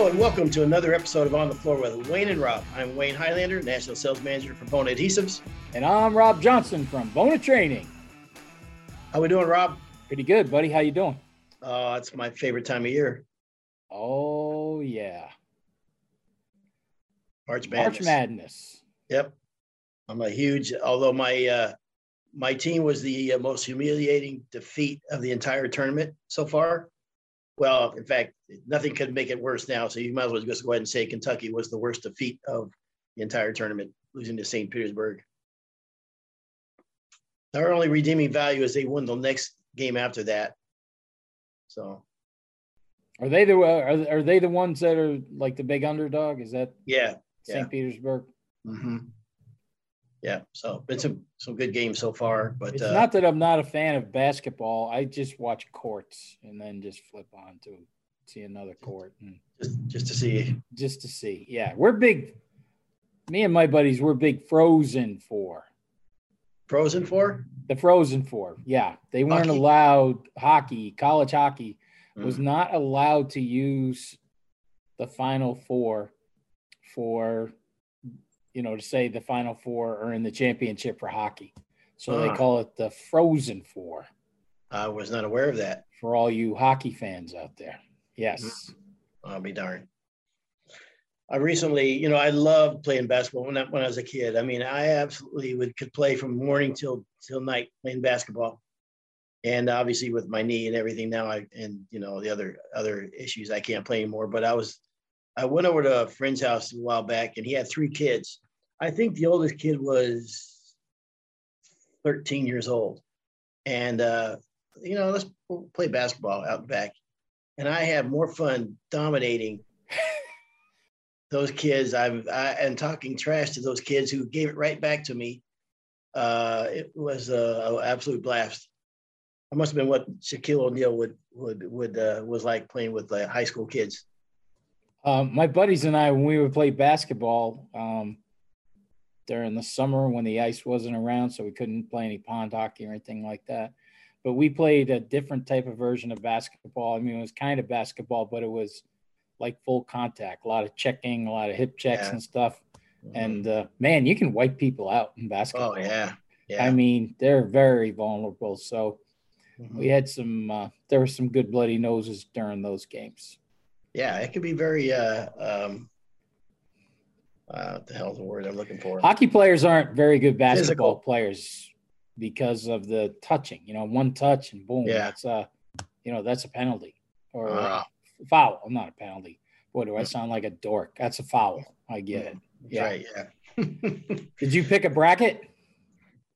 Hello and welcome to another episode of On the Floor with Wayne and Rob. I'm Wayne Highlander, National Sales Manager for Bona Adhesives. And I'm Rob Johnson from Bona Training. How we doing, Rob? Pretty good, buddy. How you doing? Oh, it's my favorite time of year. Oh yeah. March Madness. March Madness. Yep. I'm a huge, although my uh, my team was the uh, most humiliating defeat of the entire tournament so far. Well, in fact, nothing could make it worse now. So you might as well just go ahead and say Kentucky was the worst defeat of the entire tournament, losing to St. Petersburg. Our only redeeming value is they won the next game after that. So, are they the are, are they the ones that are like the big underdog? Is that yeah, St. yeah. Petersburg? Mm-hmm. Yeah, so it's a, some good games so far, but it's uh, not that I'm not a fan of basketball. I just watch courts and then just flip on to see another court and just just to see just to see. Yeah, we're big. Me and my buddies, we're big Frozen Four. Frozen Four. The Frozen Four. Yeah, they weren't Hockey? allowed hockey. College hockey was Mm. not allowed to use the Final Four for you know to say the Final Four are in the championship for hockey. So they Ah. call it the Frozen Four I was not aware of that. for all you hockey fans out there. Yes. I'll be darned. I recently, you know, I loved playing basketball when I, when I was a kid. I mean, I absolutely would could play from morning till till night playing basketball. And obviously with my knee and everything now, I and you know the other other issues, I can't play anymore. But I was, I went over to a friend's house a while back, and he had three kids. I think the oldest kid was 13 years old, and uh, you know, let's play basketball out back. And I had more fun dominating those kids. I've I, and talking trash to those kids who gave it right back to me. Uh, it was a, a absolute blast. I must have been what Shaquille O'Neal would would would uh, was like playing with high school kids. Um, my buddies and I, when we would play basketball um, during the summer when the ice wasn't around, so we couldn't play any pond hockey or anything like that. But we played a different type of version of basketball. I mean, it was kind of basketball, but it was like full contact, a lot of checking, a lot of hip checks Yeah. and stuff. And uh, man, you can wipe people out in basketball. oh yeah, yeah. I mean, they're very vulnerable. So Mhm. we had some, uh, there were some good bloody noses during those games. Yeah, it could be very. Uh, um, uh, what the hell's the word I'm looking for? Hockey players aren't very good basketball Physical. players because of the touching. You know, one touch and boom, Yeah. that's a, you know, that's a penalty or a Ah. foul. Not a penalty. Boy, do I sound like a dork. That's a foul. I get it. Yeah. right. Yeah. Did you pick a bracket?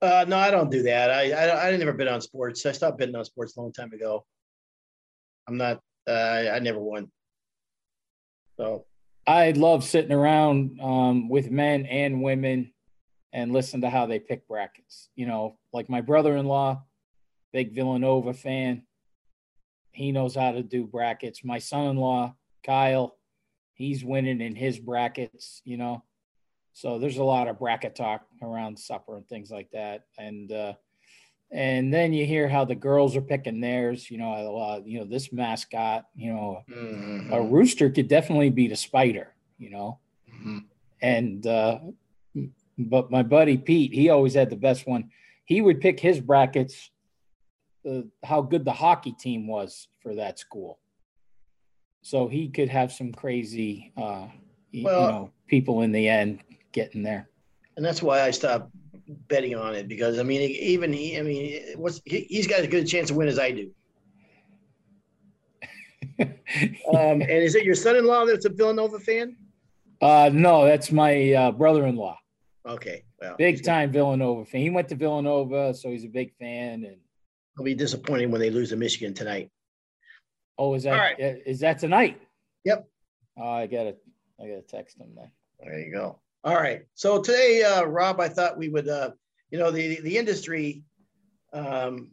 Uh, no, I don't do that. I, I I never been on sports. I stopped betting on sports a long time ago. I'm not. Uh, I, I never won. So I love sitting around um, with men and women and listen to how they pick brackets. You know, like my brother-in-law, big Villanova fan. He knows how to do brackets. My son-in-law, Kyle, he's winning in his brackets. You know, so there's a lot of bracket talk around supper and things like that. And uh, and then you hear how the girls are picking theirs. You know, lot. You know, this mascot. You know, mhm, a rooster could definitely beat a spider, you know. mhm. And uh, but my buddy Pete, he always had the best one. He would pick his brackets, uh, how good the hockey team was for that school. So he could have some crazy, uh, Well- you know, people in the end getting there. and that's why I stopped betting on it because I mean, even he. I mean, what's he, he's got as good a chance to win as I do. Um, and is it your son-in-law that's a Villanova fan? uh, no, that's my uh, brother-in-law, Okay, well, big he's gonna- time Villanova fan. He went to Villanova, so he's a big fan. And It'll be disappointed when they lose to Michigan tonight. Oh, is that All right. uh, is that tonight? Yep. Oh, I gotta I gotta text him then. There you go. All right. So today, uh, Rob, I thought we would, uh, you know, the the industry, um,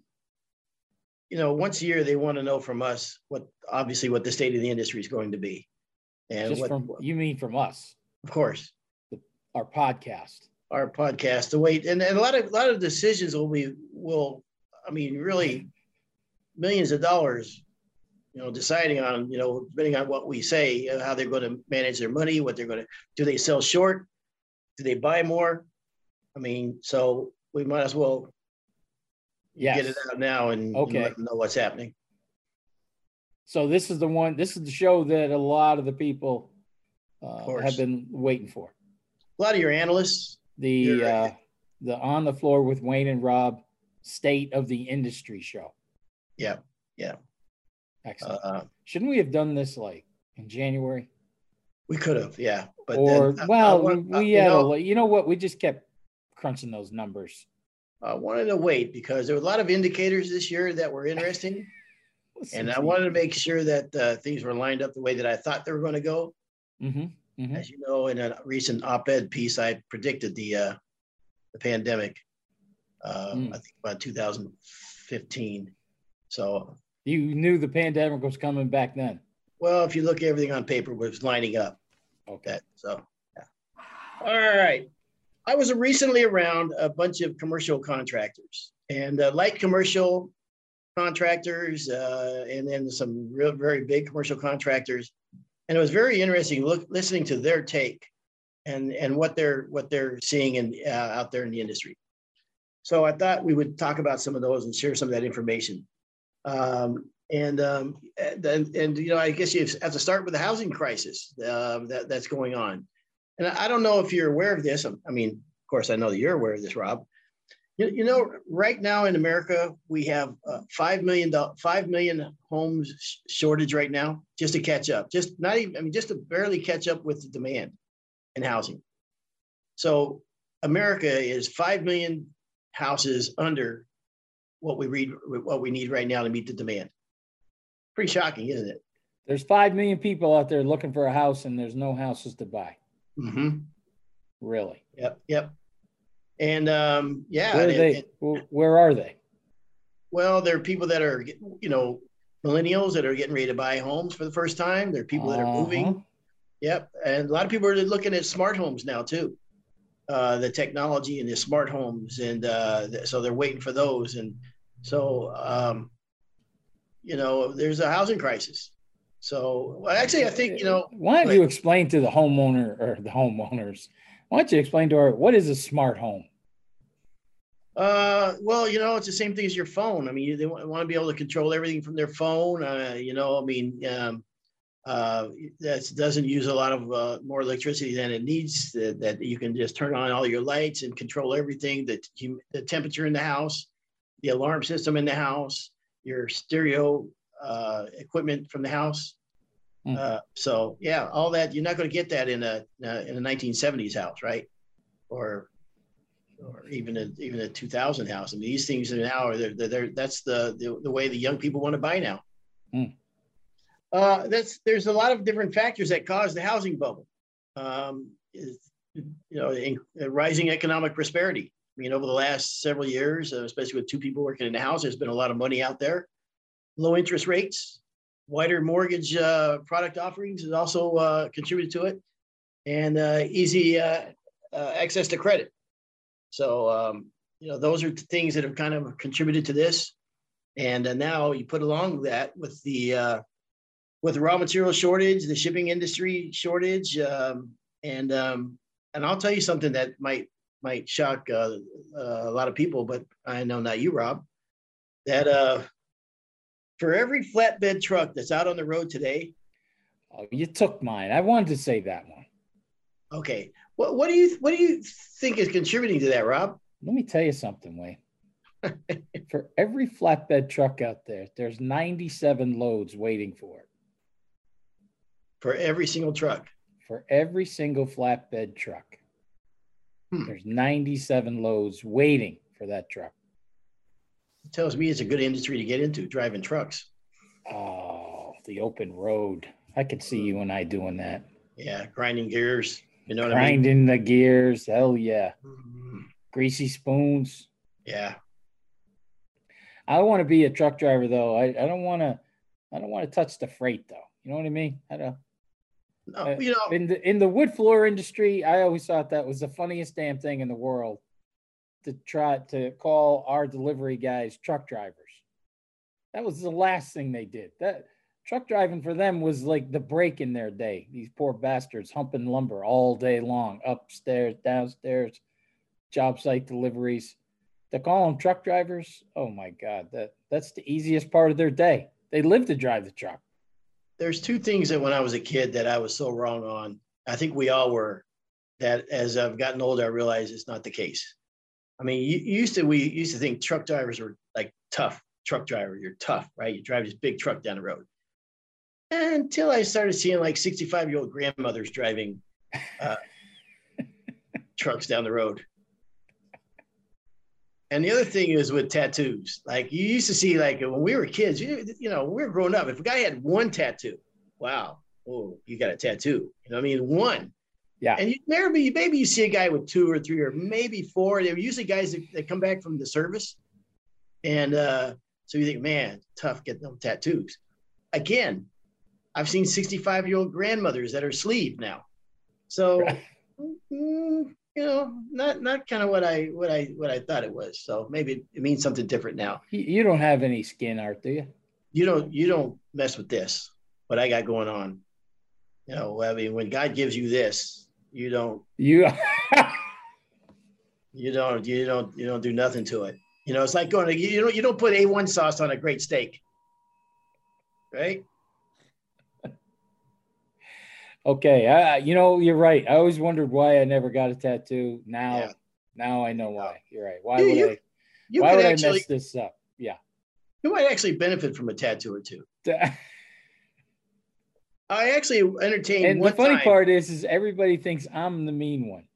you know, once a year they want to know from us what obviously what the state of the industry is going to be, and Just what, from you mean from us, of course, our podcast. our podcast, the way, and, and a lot of a lot of decisions will be will, I mean, really, millions of dollars you know, deciding on, you know, depending on what we say, uh, how they're going to manage their money, what they're going to do. They sell short? Do they buy more? I mean, so we might as well Yes. get it out now and Okay. let them know what's happening. So this is the one. This is the show that a lot of the people uh, have been waiting for. A lot of your analysts, The uh, the on the floor with Wayne and Rob state of the industry show. yeah, yeah. Excellent. Uh, Shouldn't we have done this like in January? We could have, yeah. But or then, I- I well, want- we, uh, you know, a, you know what? We just kept crunching those numbers. I wanted to wait because there were a lot of indicators this year that were interesting. And I wanted to make sure that uh, things were lined up the way that I thought they were going to go. hmm hmm As you know, in a recent op-ed piece, I predicted the uh, the pandemic. Uh, Mm. I think about 2015. So, You knew the pandemic was coming back then. well, if you look at everything on paper, was lining up. Okay. So. Yeah. All right. I was recently around a bunch of commercial contractors and uh, light commercial contractors, uh, and then some real very big commercial contractors. And it was very interesting look, listening to their take and and what they're what they're seeing in uh, out there in the industry. So I thought we would talk about some of those and share some of that information. Um, and, um, and and you know, I guess you have to start with the housing crisis uh, that that's going on. And I don't know if you're aware of this. I mean, of course, I know that you're aware of this, Rob. You, you know, right now in America, we have uh, five million five million homes shortage right now, just to catch up. Just not even, I mean, just to barely catch up with the demand in housing. So America is five million houses under what we read, what we need right now to meet the demand. Pretty shocking, isn't it? There's five million people out there looking for a house, and there's no houses to buy. Mm-hmm. Really? Yep. Yep. And um, yeah, Where are they? and- Where are they? well, there are people that are, you know, millennials that are getting ready to buy homes for the first time. There are people that are moving. Uh-huh. Yep. And a lot of people are looking at smart homes now too. Uh, the technology and the smart homes. And uh, so they're waiting for those. And so, um, you know, there's a housing crisis. So well, actually, I think, you know, Why don't you explain to the homeowner or the homeowners? Why don't you explain to her what is a smart home? Uh, well, you know, it's the same thing as your phone. I mean, you- they want, want to be able to control everything from their phone. Uh, you know, I mean, um, uh, that doesn't use a lot of uh, more electricity than it needs. That, that you can just turn on all your lights and control everything. That you, the temperature in the house, the alarm system in the house, your stereo uh, equipment from the house. Hmm. Uh, so yeah, all that you're not going to get that in a uh, in a 1970s house, right? Or or even a even a 2000 house. I mean, these things are now they're, they're, they're that's the, the the way the young people want to buy now. Hmm. Uh, that's there's a lot of different factors that cause the housing bubble. Um, is, you know, in, uh, rising economic prosperity. I mean, over the last several years, uh, especially with two people working in the house, there's been a lot of money out there. Low interest rates, wider mortgage uh, product offerings has also uh, contributed to it, and uh, easy uh, access to credit. So, um, you know, those are things that have kind of contributed to this. And now you put along that with the with the raw material shortage, the shipping industry shortage, um, and um, and I'll tell you something that might might shock uh, uh, a lot of people, but I know not you, Rob. That uh, for every flatbed truck that's out on the road today, Oh, you took mine. I wanted to say that one. okay, what what do you what do you think is contributing to that, Rob? Let me tell you something, Wayne. for every flatbed truck out there, there's 97 loads waiting for it. For every single truck. For every single flatbed truck, Hmm. there's 97 loads waiting for that truck. It tells me it's a good industry to get into, driving trucks. Oh, the open road. I could see you and I doing that. Yeah, grinding gears. You know what I mean? Grinding the gears. Hell yeah. Mhm. Greasy spoons. Yeah. I want to be a truck driver though. I, I don't want to I don't want to touch the freight though. You know what I mean? I don't No, Uh, you know, in the in the wood floor industry, I always thought that was the funniest damn thing in the world to try to call our delivery guys truck drivers. That was the last thing they did. That truck driving for them was like the break in their day. These poor bastards humping lumber all day long, upstairs, downstairs, job site deliveries. To call them truck drivers, oh my God, that that's the easiest part of their day. They live to drive the truck. There's two things that when I was a kid that I was so wrong on. I think we all were. That as I've gotten older, I realize it's not the case. I mean, you, you used to we used to think truck drivers were like tough truck driver. You're tough, right? You drive this big truck down the road. Until I started seeing like 65 year old grandmothers driving uh, trucks down the road. And the other thing is with tattoos. Like you used to see, like when we were kids, you, you know, we were growing up. If a guy had one tattoo, wow, oh, you got a tattoo. You know, I mean, one. Yeah. And you maybe maybe you see a guy with two or three or maybe four. They're usually guys that, that come back from the service, and uh, so you think, man, tough getting them tattoos. Again, I've seen 65 year old grandmothers that are sleeved now. So, mm, you know, not not kind of what I what I what I thought it was. So maybe it means something different now. You don't have any skin art, do you? You don't you don't mess with this. What I got going on. You know, I mean, when God gives you this, you don't you you don't you don't you don't do nothing to it. You know, it's like going to you don't you don't put A1 sauce on a great steak. Right? Okay, I, you know, you're right. I always wondered why I never got a tattoo. Now Yeah. now I know why. You're right. Why You- would you- I You why would I actually mess this up? Yeah. you might actually benefit from a tattoo or two. I actually entertained and the funny time- part is is everybody thinks I'm the mean one.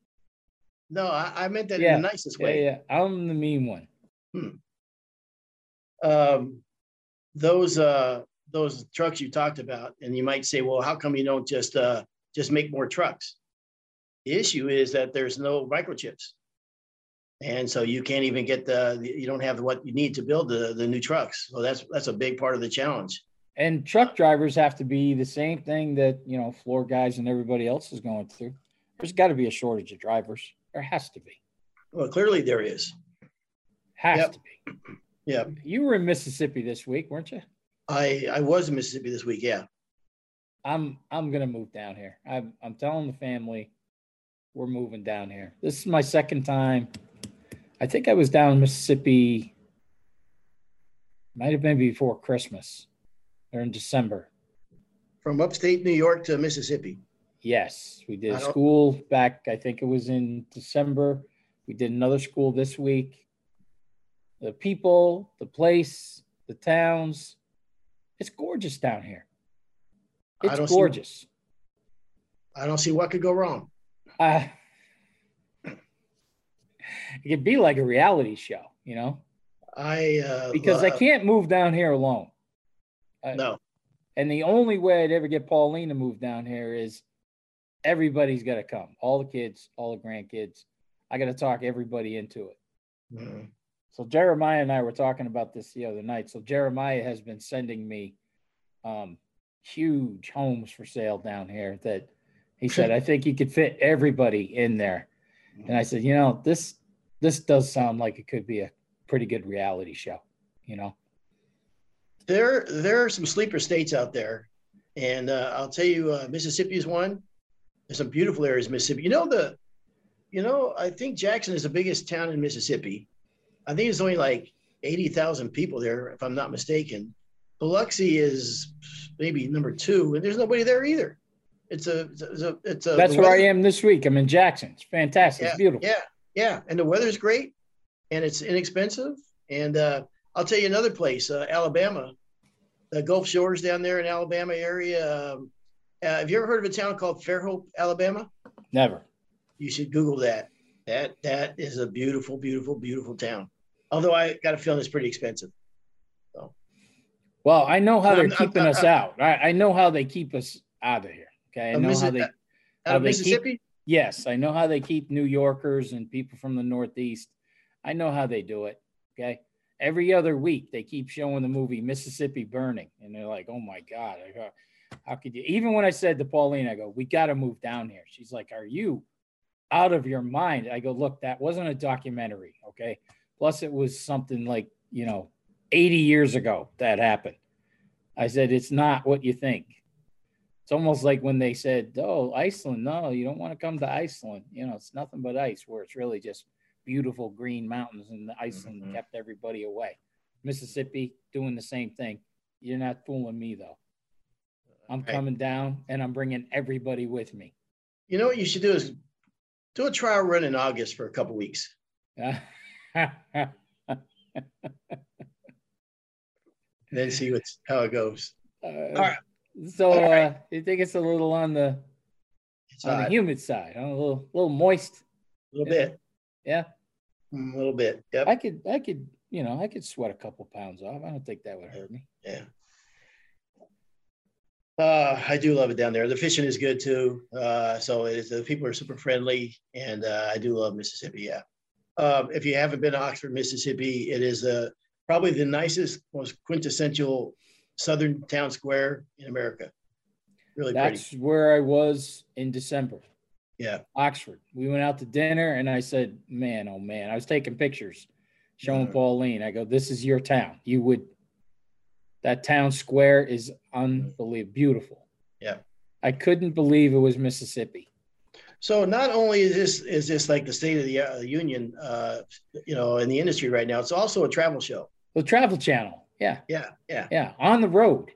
No, I, I meant that Yeah. in the nicest way. yeah. I'm the mean one. Hmm. um, those uh, those trucks you talked about, and you might say, well, how come you don't just uh, just make more trucks? The issue is that there's no microchips, and so you can't even get the you don't have what you need to build the the new trucks. So that's that's a big part of the challenge. And truck drivers have to be the same thing that, you know, floor guys and everybody else is going through. There's got to be a shortage of drivers. There has to be. Well, clearly there is. Has Yep. to be. Yeah, You were in Mississippi this week, weren't you? I I was in Mississippi this week. Yeah, I'm I'm gonna move down here. I'm I'm telling the family we're moving down here. This is my second time. I think I was down in Mississippi. Might have been before Christmas or in December. from upstate New York to Mississippi. Yes, we did I a don't- school back, I think it was in December. We did another school this week. The people, the place, the towns. It's gorgeous down here. It's don't see- gorgeous. I don't see what could go wrong. Uh, it could be like a reality show, you know, I uh, because I can't move down here alone. Uh, no. And the only way I'd ever get Pauline to move down here is everybody's got to come. All the kids, all the grandkids. I got to talk everybody into it. Mm. So Jeremiah and I were talking about this the other night. So Jeremiah has been sending me um, huge homes for sale down here that he said I think he could fit everybody in there. And I said, you know, this this does sound like it could be a pretty good reality show, you know. there there are some sleeper states out there and uh, i'll tell you uh, mississippi is one there's some beautiful areas in mississippi you know the you know i think jackson is the biggest town in mississippi i think it's only like 80000 people there if i'm not mistaken biloxi is maybe number two and there's nobody there either it's a it's a, it's a That's where I am this week. I'm in Jackson. It's fantastic. yeah, It's beautiful. yeah yeah and the weather's great and it's inexpensive and uh, i'll tell you another place uh, alabama the gulf shores down there in alabama area um, uh, have you ever heard of a town called fairhope alabama Never. you should google that that that is a beautiful beautiful beautiful town although i got a feeling it's pretty expensive Well, I know how I'm- they're I'm- keeping I'm- us out. I, I know how they keep us out of here. Okay. I know how they out how of they keep- mississippi Yes, I know how they keep New Yorkers and people from the Northeast. I know how they do it. Okay. Every other week, they keep showing the movie Mississippi Burning. And they're like, oh my God, how could you? Even when I said to Pauline, I go, we got to move down here. She's like, are you out of your mind? I go, look, that wasn't a documentary. Okay. Plus, it was something like, you know, 80 years ago that happened. I said, it's not what you think. It's almost like when they said, oh, Iceland, no, you don't want to come to Iceland. You know, it's nothing but ice, where it's really just beautiful green mountains and the Iceland Mhm. kept everybody away. Mississippi doing the same thing. You're not fooling me though. I'm Right. coming down and I'm bringing everybody with me. You know what you should do is do a trial run in August for a couple weeks. And then see what's how it goes. All right. So All right. uh, you think it's a little on the It's on the humid side, on a little little moist. a little bit, Yeah, Mm, a little bit. Yep. I could I could you know I could sweat a couple pounds off. I don't think that would hurt me. Yeah. Uh, I do love it down there. The fishing is good too. Uh, so it is, the people are super friendly, and uh, I do love Mississippi. Yeah. Um, if you haven't been to Oxford, Mississippi, it is uh, probably the nicest, most quintessential Southern town square in America. Really pretty. That's where I was in December. Yeah. Oxford. We went out to dinner and I said, man, oh man, I was taking pictures, showing Mhm. Pauline. I go, this is your town. You would, that town square is unbelievable, beautiful. Yeah. I couldn't believe it was Mississippi. So not only is this is this like the state of the uh, union, uh, you know, in the industry right now, it's also a travel show. The Travel Channel. Yeah. Yeah. Yeah. Yeah. On the road,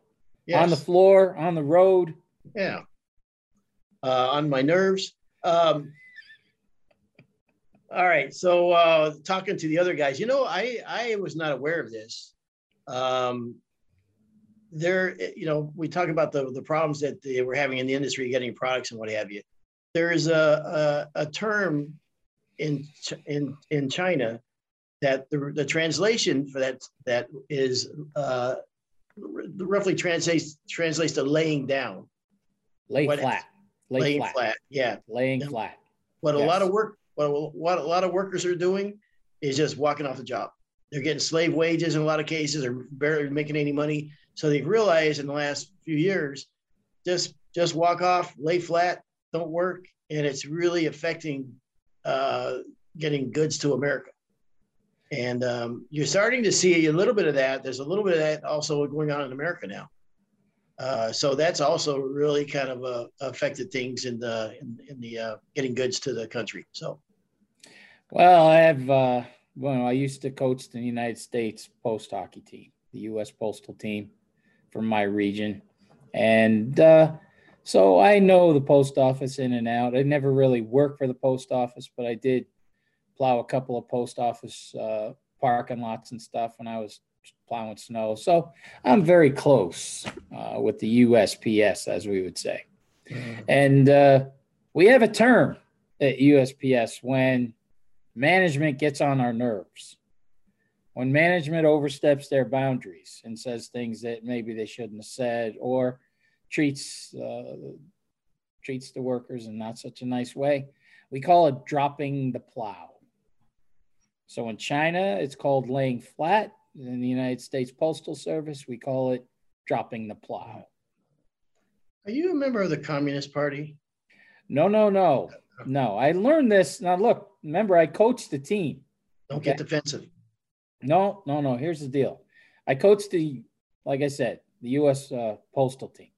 Yes. on the floor, on the road. Yeah. Uh, on my nerves. Um, all right. So uh, talking to the other guys, you know, I I was not aware of this. Um, there, you know, we talk about the the problems that they were having in the industry getting products and what have you. There is a a, a term in in in China that the the translation for that that is uh, roughly translates translates to laying down Lay What- flat. Lay laying flat. flat. Yeah. Laying flat. What a lot of work, what, what a lot of workers are doing is just walking off the job. They're getting slave wages in a lot of cases, or barely making any money. So they've realized in the last few years, just just walk off, lay flat, don't work, and it's really affecting uh, getting goods to America. And um, you're starting to see a little bit of that. There's a little bit of that also going on in America now. Uh, so that's also really kind of uh, affected things in the in, in the uh, getting goods to the country. So Well, I have, uh, well, I used to coach the United States post hockey team, the U.S. postal team from my region. And uh, so I know the post office in and out. I never really worked for the post office, but I did plow a couple of post office uh, parking lots and stuff when I was plowing snow. So I'm very close uh, with the USPS, as we would say. And uh, we have a term at USPS when management gets on our nerves. When management oversteps their boundaries and says things that maybe they shouldn't have said or treats uh, treats the workers in not such a nice way, we call it dropping the plow. So in China, it's called laying flat. In the United States Postal Service, we call it dropping the plow. are you a member of the Communist Party? No, no, no, no. I learned this. Now, look, remember, I coached the team. Don't get defensive. No, no, no. Here's the deal. I coached the, like I said, the U.S. Uh, postal team,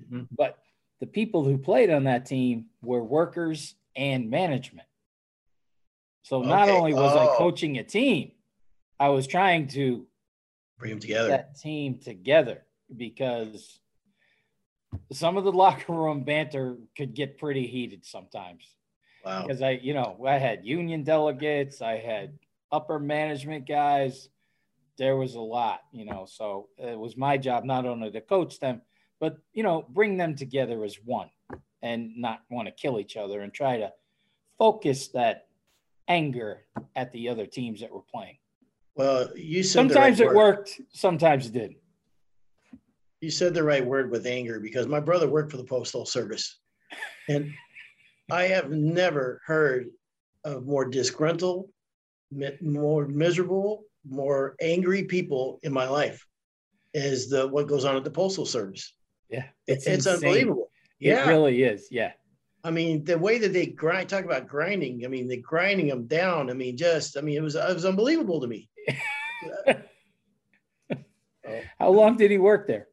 Mhm. but the people who played on that team were workers and management. So not only was Oh. I coaching a team, I was trying to Bring them together. that team together because some of the locker room banter could get pretty heated sometimes Wow. because I, you know, I had union delegates, I had upper management guys. There was a lot, you know, so it was my job not only to coach them, but you know, bring them together as one and not want to kill each other and try to focus that anger at the other teams that were playing. Well, you said Sometimes right it word. worked, sometimes it didn't. You said the right word with anger because my brother worked for the postal service, and I have never heard of more disgruntled, more miserable, more angry people in my life. Is the what goes on at the postal service? Yeah, It's, it's, insane. unbelievable. It Yeah, really is. Yeah. I mean the way that they grind. Talk about grinding. I mean they're grinding them down. I mean just. I mean it was it was unbelievable to me. How long did he work there?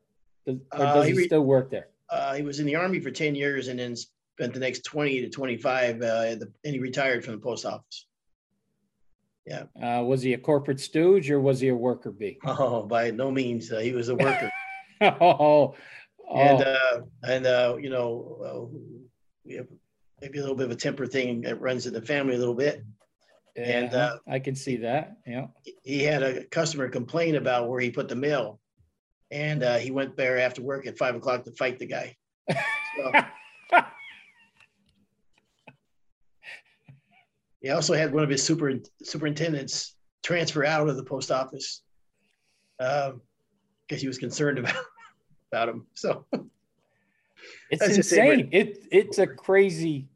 Does, or does Uh, he he still work there? Uh, he was in the army for 10 years and then spent the next 20 to 25, uh, the, and he retired from the post office. Yeah. Uh, was he a corporate stooge or was he a worker bee? Oh, by no means. Uh, he was a worker. oh, and, oh, uh, and, uh, you know, uh, we have maybe a little bit of a temper thing that runs in the family a little bit. and, uh, I can see that. Yeah. He had a customer complain about where he put the mail. And, uh, he went there after work at five o'clock to fight the guy. So, He also had one of his super superintendents transfer out of the post office because he was concerned about about him. So It's That's just it, right? insane. It it's a crazy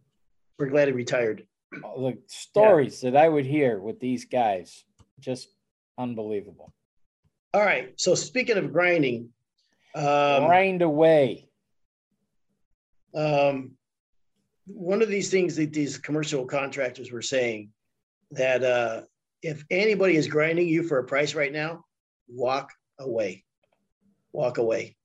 we're glad he retired. the stories that I would hear with these guys. Just unbelievable. All right. So speaking of grinding, um, Grind away. um, one of these things that these commercial contractors were saying that uh, if anybody is grinding you for a price right now, walk away. Walk away.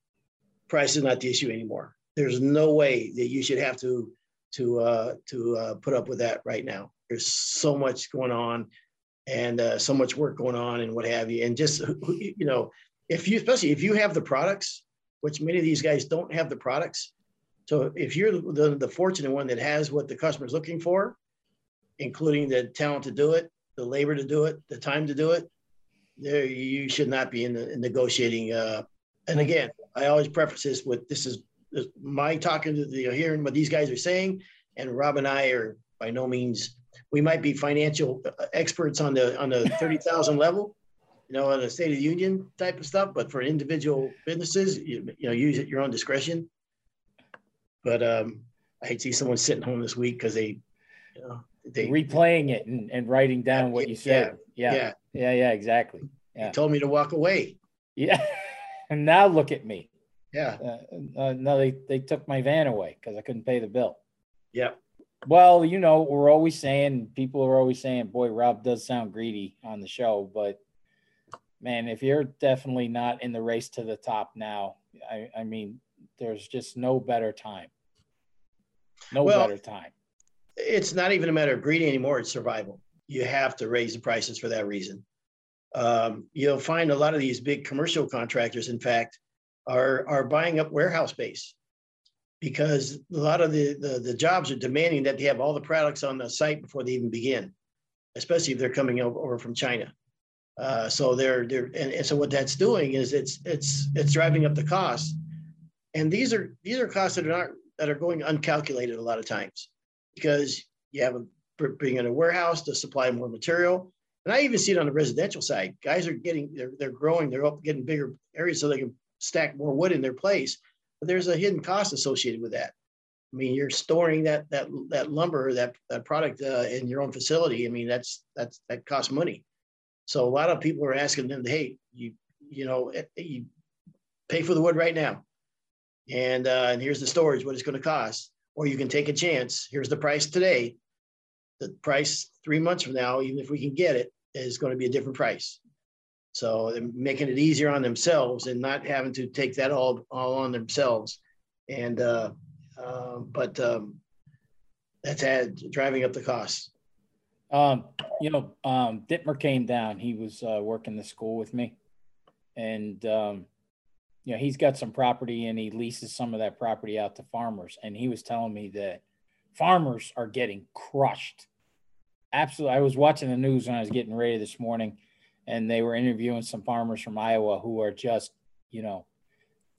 Price is not the issue anymore. There's no way that you should have to to uh, to uh, put up with that right now. There's so much going on, and uh, so much work going on, and what have you. And just you know, if you especially if you have the products, which many of these guys don't have the products, so if you're the, the fortunate one that has what the customer's looking for, including the talent to do it, the labor to do it, the time to do it, there you should not be in the in negotiating. Uh, and again, I always preface this with this is this, my talking to the hearing what these guys are saying, and Rob and I are by no means we might be financial uh, experts on the on the thirty thousand level, you know, on the State of the Union type of stuff. But for individual businesses, you, you know, use at your own discretion. But um, I hate to see someone sitting home this week because they, you know, they Replaying it and, and writing down what you said. Yeah. yeah, Yeah. Yeah. exactly. they Yeah. told me to walk away. Yeah. and now look at me. Yeah, Uh, uh, no, they, they took my van away because I couldn't pay the bill. yeah, Well, you know, we're always saying, people are always saying, boy, Rob does sound greedy on the show, but man, if you're definitely not in the race to the top now, I, I mean, there's just no better time. No Well- better time. it's not even a matter of greed anymore. It's survival. You have to raise the prices for that reason. Um, you'll find a lot of these big commercial contractors, in fact, are are buying up warehouse space because a lot of the, the the jobs are demanding that they have all the products on the site before they even begin, especially if they're coming over, from China. Uh, so they're they're and, and so what that's doing is it's it's it's driving up the costs, and these are these are costs that are not that are going uncalculated a lot of times because you have a bring in a warehouse to supply more material. And I even see it on the residential side. Guys are getting they're they're growing, they're up getting bigger areas so they can stack more wood in their place. But there's a hidden cost associated with that. I mean, you're storing that that that lumber, that that product uh, in your own facility. I mean, that's that's that costs money. So a lot of people are asking them, hey, you you know, eh, you pay for the wood right now, and uh, and here's the storage, what it's going to cost or you can take a chance. Here's the price today. The price three months from now, even if we can get it, is going to be a different price. So they're making it easier on themselves and not having to take that all all on themselves. And uh, uh, but um, that's had driving up the costs. Um, you know, um, Dittmer came down. He was uh, working the school with me, and um, you know, he's got some property and he leases some of that property out to farmers. And he was telling me that farmers are getting crushed. Absolutely. I was watching the news when I was getting ready this morning, and they were interviewing some farmers from Iowa who are just, you know,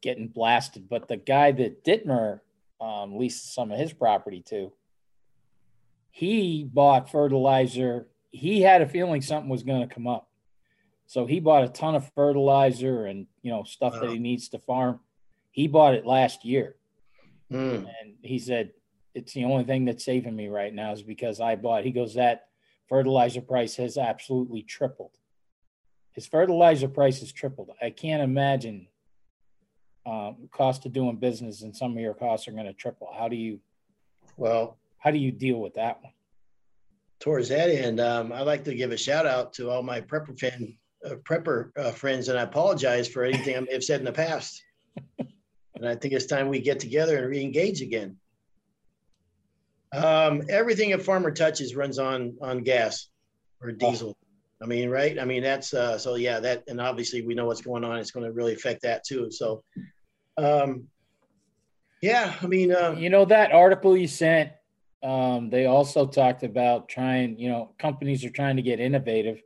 getting blasted. But the guy that Dittmer um, leased some of his property to, he bought fertilizer. He had a feeling something was going to come up. So he bought a ton of fertilizer and, you know, stuff that he needs to farm. He bought it last year. Hmm. And he said, it's the only thing that's saving me right now is because I bought, he goes, that fertilizer price has absolutely tripled. His fertilizer price has tripled. I can't imagine um, cost of doing business and some of your costs are going to triple. How do you, Well, how do you deal with that one? towards that end, um, I'd like to give a shout out to all my prepper fan, uh, prepper uh, friends, and I apologize for anything I may have said in the past. And I think it's time we get together and re-engage again. Um, everything a farmer touches runs on on gas or diesel. I mean, right? I mean, that's uh, so yeah. That and obviously we know what's going on. It's going to really affect that too. So, um, yeah. I mean, uh, you know that article you sent. Um, they also talked about trying. You know, companies are trying to get innovative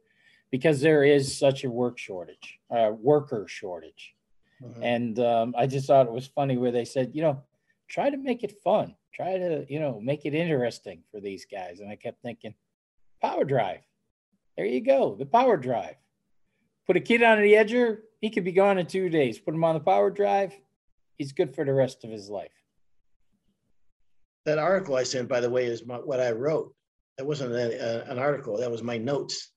because there is such a work shortage, uh, worker shortage. Mm-hmm. And um, I just thought it was funny where they said, you know, try to make it fun try to you know make it interesting for these guys. And i kept thinking power drive. There you go the power drive. Put a kid on the edger he could be gone in two days. Put him on the power drive he's good for the rest of his life. That article i sent by the way is my, what i wrote. That wasn't a, a, an article that was my notes.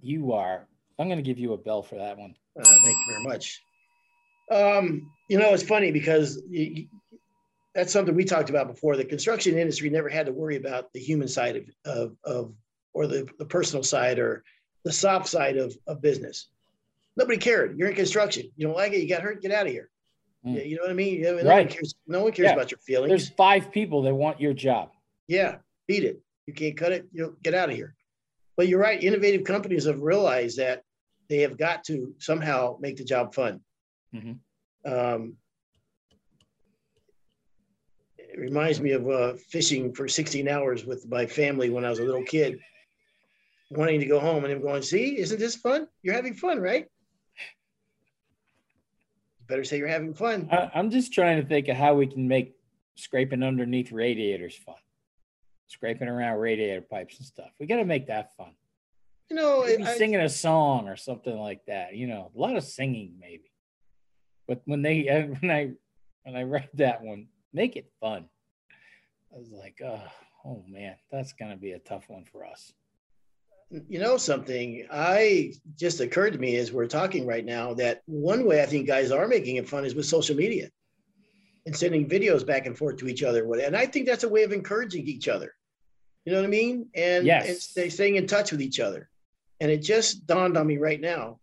You are. I'm going to give you a bell for that one. Uh, thank you very much. Um, you know it's funny because you, that's something we talked about before. The construction industry never had to worry about the human side of, of, of or the, the personal side or the soft side of, of business. Nobody cared. You're in construction. You don't like it. You got hurt. Get out of here. Mm. Yeah, you know what I mean? no right. one cares. No one cares yeah. about your feelings. There's five people that want your job. Yeah, beat it. You can't cut it. You know, get out of here. But you're right. Innovative companies have realized that they have got to somehow make the job fun. Mm-hmm. Um, it reminds me of uh, fishing for 16 hours with my family when I was a little kid, wanting to go home and I'm going, see, isn't this fun? You're having fun, right? better say you're having fun. I, I'm just trying to think of how we can make scraping underneath radiators fun. Scraping around radiator pipes and stuff. We got to make that fun. You know, maybe I, singing a song or something like that. You know, a lot of singing maybe. But when they when I when I read that one, make it fun. I was like, oh, oh man, that's gonna be a tough one for us. You know something? I just occurred to me as we're talking right now that one way I think guys are making it fun is with social media and sending videos back and forth to each other. And I think that's a way of encouraging each other. You know what I mean? And, yes. and staying in touch with each other. And it just dawned on me right now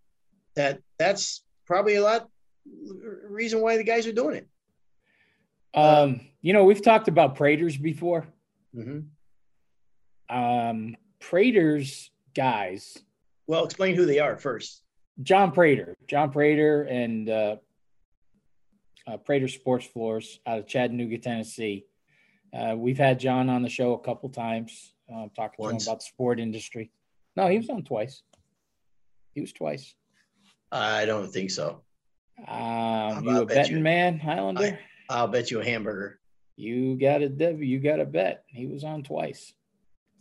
that that's probably a lot reason why the guys are doing it. Um, you know, we've talked about Praters before. Mm-hmm. Um, Praters guys. Well, explain who they are first. John Prater, John Prater, and uh, uh, Prater Sports Floors out of Chattanooga, Tennessee. Uh, we've had John on the show a couple times, uh, talking Once. to him about the sport industry. No, he was on twice. He was twice. I don't think so. Um, you a betting you. man, Highlander? I, I'll bet you a hamburger. You got a dev. You got a bet. He was on twice.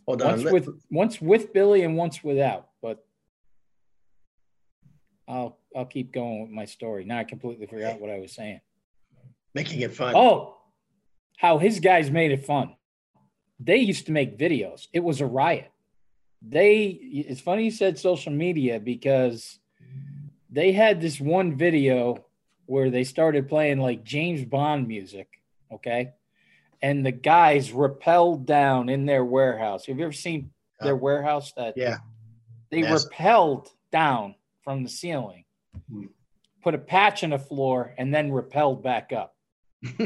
Hold on. Once Let, with once with Billy and once without. But I'll I'll keep going with my story. Now I completely forgot what I was saying. Making it fun. Oh, how his guys made it fun. They used to make videos. It was a riot. They. It's funny you said social media because they had this one video where they started playing like James Bond music, okay? And the guys rappelled down in their warehouse. Have you ever seen their warehouse? That yeah, they Massive. rappelled down from the ceiling, hmm. put a patch in the floor, and then rappelled back up.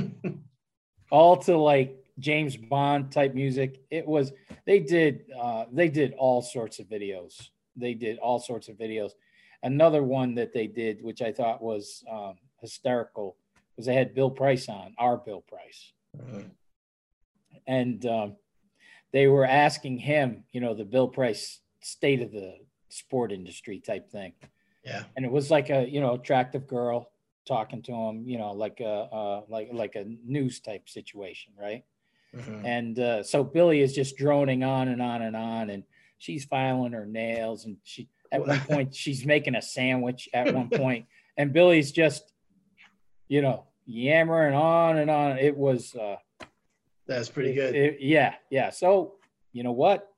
all to like James Bond type music. It was they did uh, they did all sorts of videos. They did all sorts of videos. Another one that they did, which I thought was um, hysterical because they had Bill Price on, our Bill Price. Mm-hmm. And um, they were asking him, you know, the Bill Price state of the sport industry type thing. Yeah. And it was like a, you know, attractive girl talking to him, you know, like a, uh, like, like a news type situation. Right. Mm-hmm. And uh, so Billy is just droning on and on and on. And she's filing her nails. And she, at one point, she's making a sandwich at one point, and Billy's just you know, yammering on and on. It was uh that's pretty good. It, yeah, yeah. So you know what?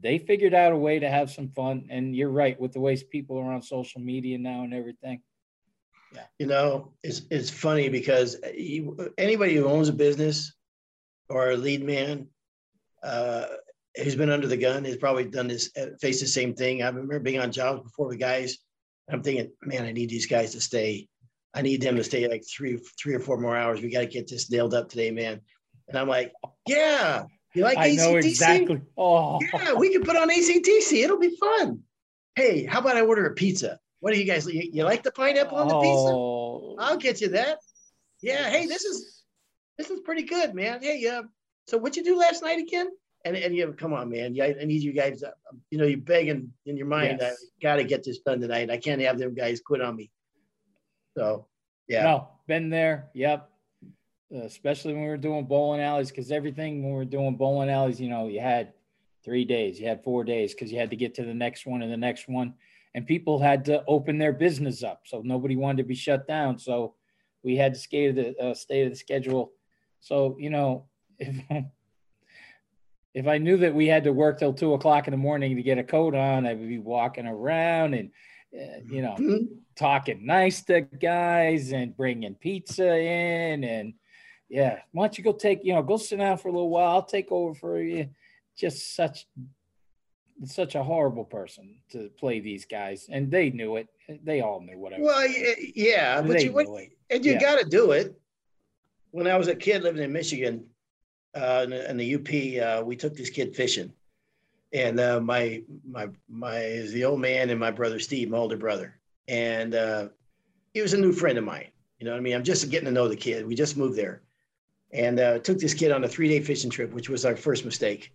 They figured out a way to have some fun, and you're right with the ways people are on social media now and everything. Yeah. You know, it's it's funny because anybody who owns a business or a lead man uh, who's been under the gun has probably done this, uh, faced the same thing. I remember being on jobs before with guys. I'm thinking, man, I need these guys to stay I need them to stay like three, three or four more hours. We got to get this nailed up today, man. And I'm like, yeah, you like I ACDC? know exactly. Oh, Yeah, we can put on ACDC. It'll be fun. Hey, how about I order a pizza? What do you guys, you, you like the pineapple on the pizza? Oh. I'll get you that. Yeah. Hey, this is, this is pretty good, man. Hey, uh, so what you do last night again? And, and you come on, man. Yeah, I need you guys. Uh, you know, you're begging in your mind. Yes. I got to get this done tonight. I can't have them guys quit on me. So, yeah. No, been there. Yep. Uh, especially when we were doing bowling alleys, because everything when we were doing bowling alleys, you know, you had three days, you had four days, because you had to get to the next one and the next one, and people had to open their business up, so nobody wanted to be shut down. So we had to skate the uh, stay to the schedule. So you know, if if I knew that we had to work till two o'clock in the morning to get a coat on, I would be walking around and you know Mhm. talking nice to guys and bringing pizza in and yeah why don't you go take you know go sit down for a little while i'll take over for you just such such a horrible person to play these guys and they knew it they all knew what I was Well, doing. yeah, but you, what, knew it. and you Yeah. got to do it. When I was a kid living in Michigan, uh, in, the, in the UP, uh, we took this kid fishing, and uh, my my my is the old man and my brother Steve, my older brother, and uh, he was a new friend of mine. You know what I mean? I'm just getting to know the kid. We just moved there, and uh, took this kid on a three day fishing trip, which was our first mistake.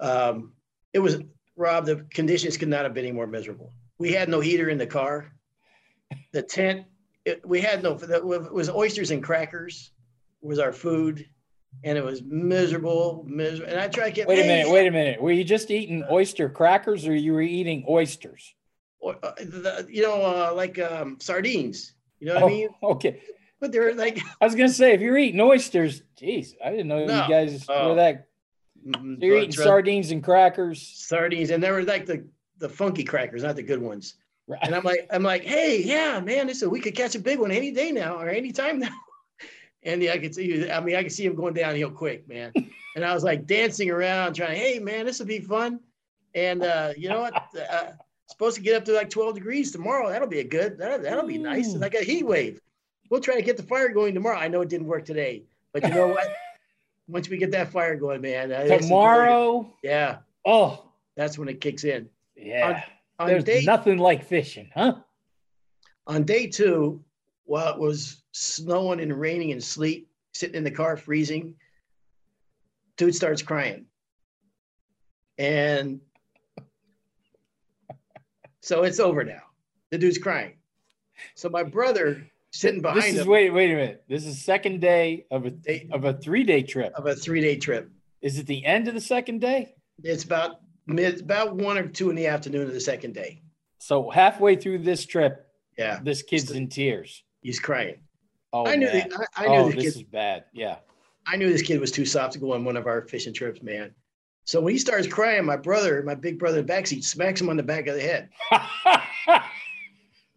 Um, it was Rob. The conditions could not have been any more miserable. We had no heater in the car. The tent. It, we had no. It was oysters and crackers. Was our food, and it was miserable, miserable. And I tried to get. wait a minute wait a minute were you just eating oyster crackers or you were eating oysters or, uh, the, you know, uh, like um, sardines. You know what oh, I mean? okay But they're like i was gonna say if you're eating oysters geez i didn't know No. you guys Oh. were that so you're uh, eating sardines and crackers sardines, and they were like the the funky crackers, not the good ones. right And I'm like, I'm like, hey, yeah, man, this is, we could catch a big one any day now or any time now. And I could see, I mean, I could see him going downhill quick, man. And I was like dancing around, trying, hey, man, this will be fun. And uh, you know what? Uh, supposed to get up to like 12 degrees tomorrow. That'll be a good. That'll, that'll be nice. It's like a heat wave. We'll try to get the fire going tomorrow. I know it didn't work today, but you know what? Once we get that fire going, man, uh, this is really- tomorrow yeah, oh that's when it kicks in. yeah On There's day nothing like fishing, huh? on day two, while it was snowing and raining and sleet, sitting in the car freezing, dude starts crying. And so it's over now. The dude's crying. So my brother sitting behind This is him wait, wait a minute. This is second day of a Day- of a three day trip. of a three-day trip. Is it the end of the second day? It's about mid about one or two in the afternoon of the second day. So halfway through this trip, Yeah, this kid's in tears. He's crying. Oh, I knew man. the, I, I knew oh, the this kid is bad. Yeah. I knew this kid was too soft to go on one of our fishing trips, man. So when he starts crying, my brother, my big brother in the backseat, smacks him on the back of the head.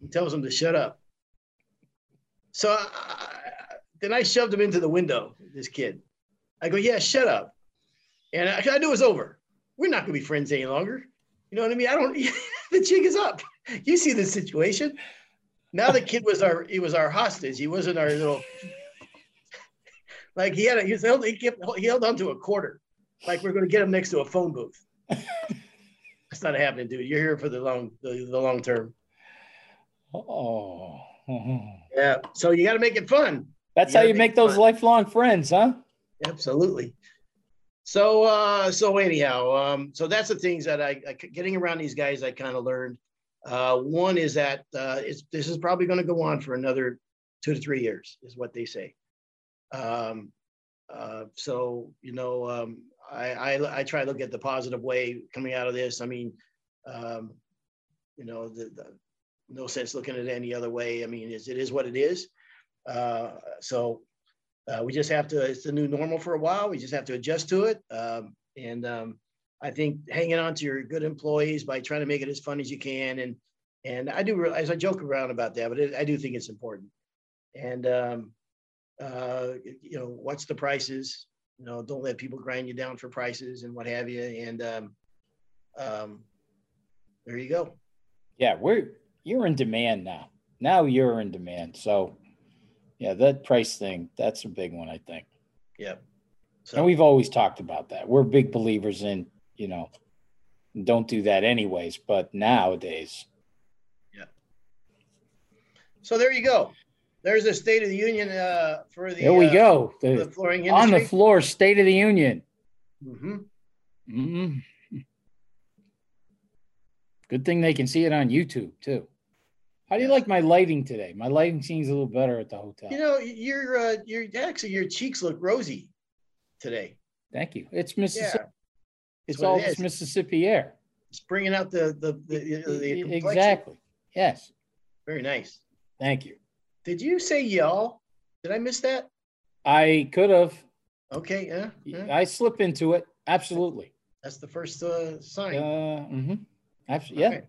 He tells him to shut up. So I, I- then I shoved him into the window, this kid. I go, yeah, shut up. And I, I knew it was over. We're not going to be friends any longer. You know what I mean? I don't, the jig is up. You see the situation. Now the kid was our, he was our hostage. He wasn't our little, like he had a, he, was held, he, kept, he held on to a quarter. Like we're going to get him next to a phone booth. That's not happening, dude. You're here for the long, the, the long term. oh. Yeah. So you got to make it fun. That's You how you make make those fun. lifelong friends, huh? Absolutely. So uh so anyhow, um so that's the things that I, I getting around these guys I kind of learned. Uh one is that uh this is probably going to go on for another 2 to 3 years is what they say. Um uh so you know um I I I try to look at the positive way coming out of this. I mean um you know the, the no sense looking at it any other way. I mean it is what it is. Uh so uh, we just have to, it's the new normal for a while. We just have to adjust to it. Um, and um, I think hanging on to your good employees by trying to make it as fun as you can. And, and I do, as I joke around about that, but it, I do think it's important. And, um, uh, you know, what's the prices? You know, don't let people grind you down for prices and what have you. And um, um, there you go. Yeah, we're you're in demand now. now you're in demand. So, yeah, that price thing, that's a big one, I think. Yeah. So, and we've always talked about that. We're big believers in, you know, don't do that anyways, but nowadays. Yeah. So there you go. There's a State of the Union uh, for the. There we uh, go. The, The, flooring industry. on the floor, State of the Union. hmm hmm Good thing they can see it on YouTube too. How do you like my lighting today? My lighting seems a little better at the hotel. You know, your uh, your actually your cheeks look rosy today. Thank you. It's Mississippi. It's all this is. Mississippi air. it's bringing out the the the, the, the complexion. exactly. Yes. Very nice. Thank you. Did you say y'all? Did I miss that? I could have. Okay, yeah, yeah. I slip into it. Absolutely. that's the first uh, sign. Uh, mm-hmm. Absolutely. Yeah.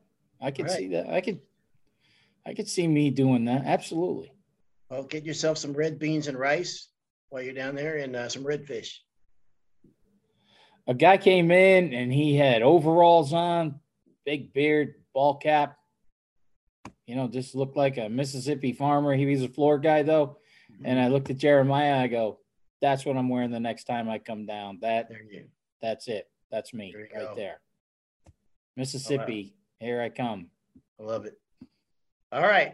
I could right. see that. I could. I could see me doing that. Absolutely. Well, get yourself some red beans and rice while you're down there, and uh, some redfish. A guy came in and he had overalls on, big beard, ball cap. You know, just looked like a Mississippi farmer. He was a floor guy though. And I looked at Jeremiah. I go, "That's what I'm wearing the next time I come down. That There you. that's it. That's me There right go. there. Mississippi, here I come. I love it. All right.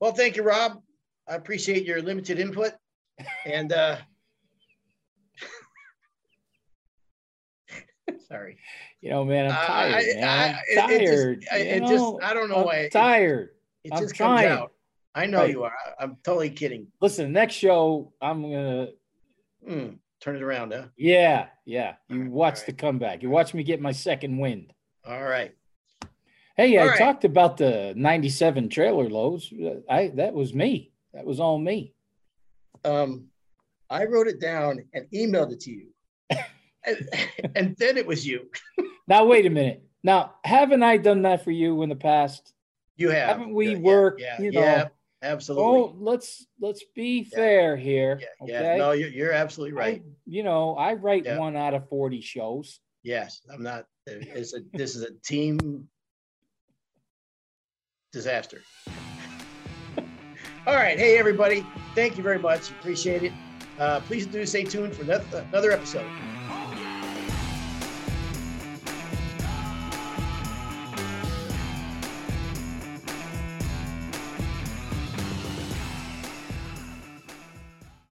Well, thank you, Rob. I appreciate your limited input. And uh sorry. You know, man, I'm Uh, tired. I- man. I- I'm it- it just- tired. I- it just- I don't know I'm why it- tired. It I'm just comes trying. out. I know Right. you are. I- I'm totally kidding. Listen, next show, I'm gonna Mm, turn it around, huh? Yeah, yeah. You Alright, watch alright. the comeback. You watch me get my second wind. All right. Hey, I Alright. talked about the 97 trailer loads. I that was me. That was all me. Um, I wrote it down and emailed it to you. and, then it was you. Now wait a minute. Now, haven't I done that for you in the past? You have. Haven't we Yeah, yeah, worked, Yeah, you yeah, absolutely. Oh, let's let's be fair here. yeah, yeah. okay. No, you're, you're absolutely right. I- you know, I write Yeah. one out of 40 shows. Yes, I'm not. It's a, this is a team disaster. All right. Hey, everybody. Thank you very much. Appreciate it. Uh, please do stay tuned for another episode.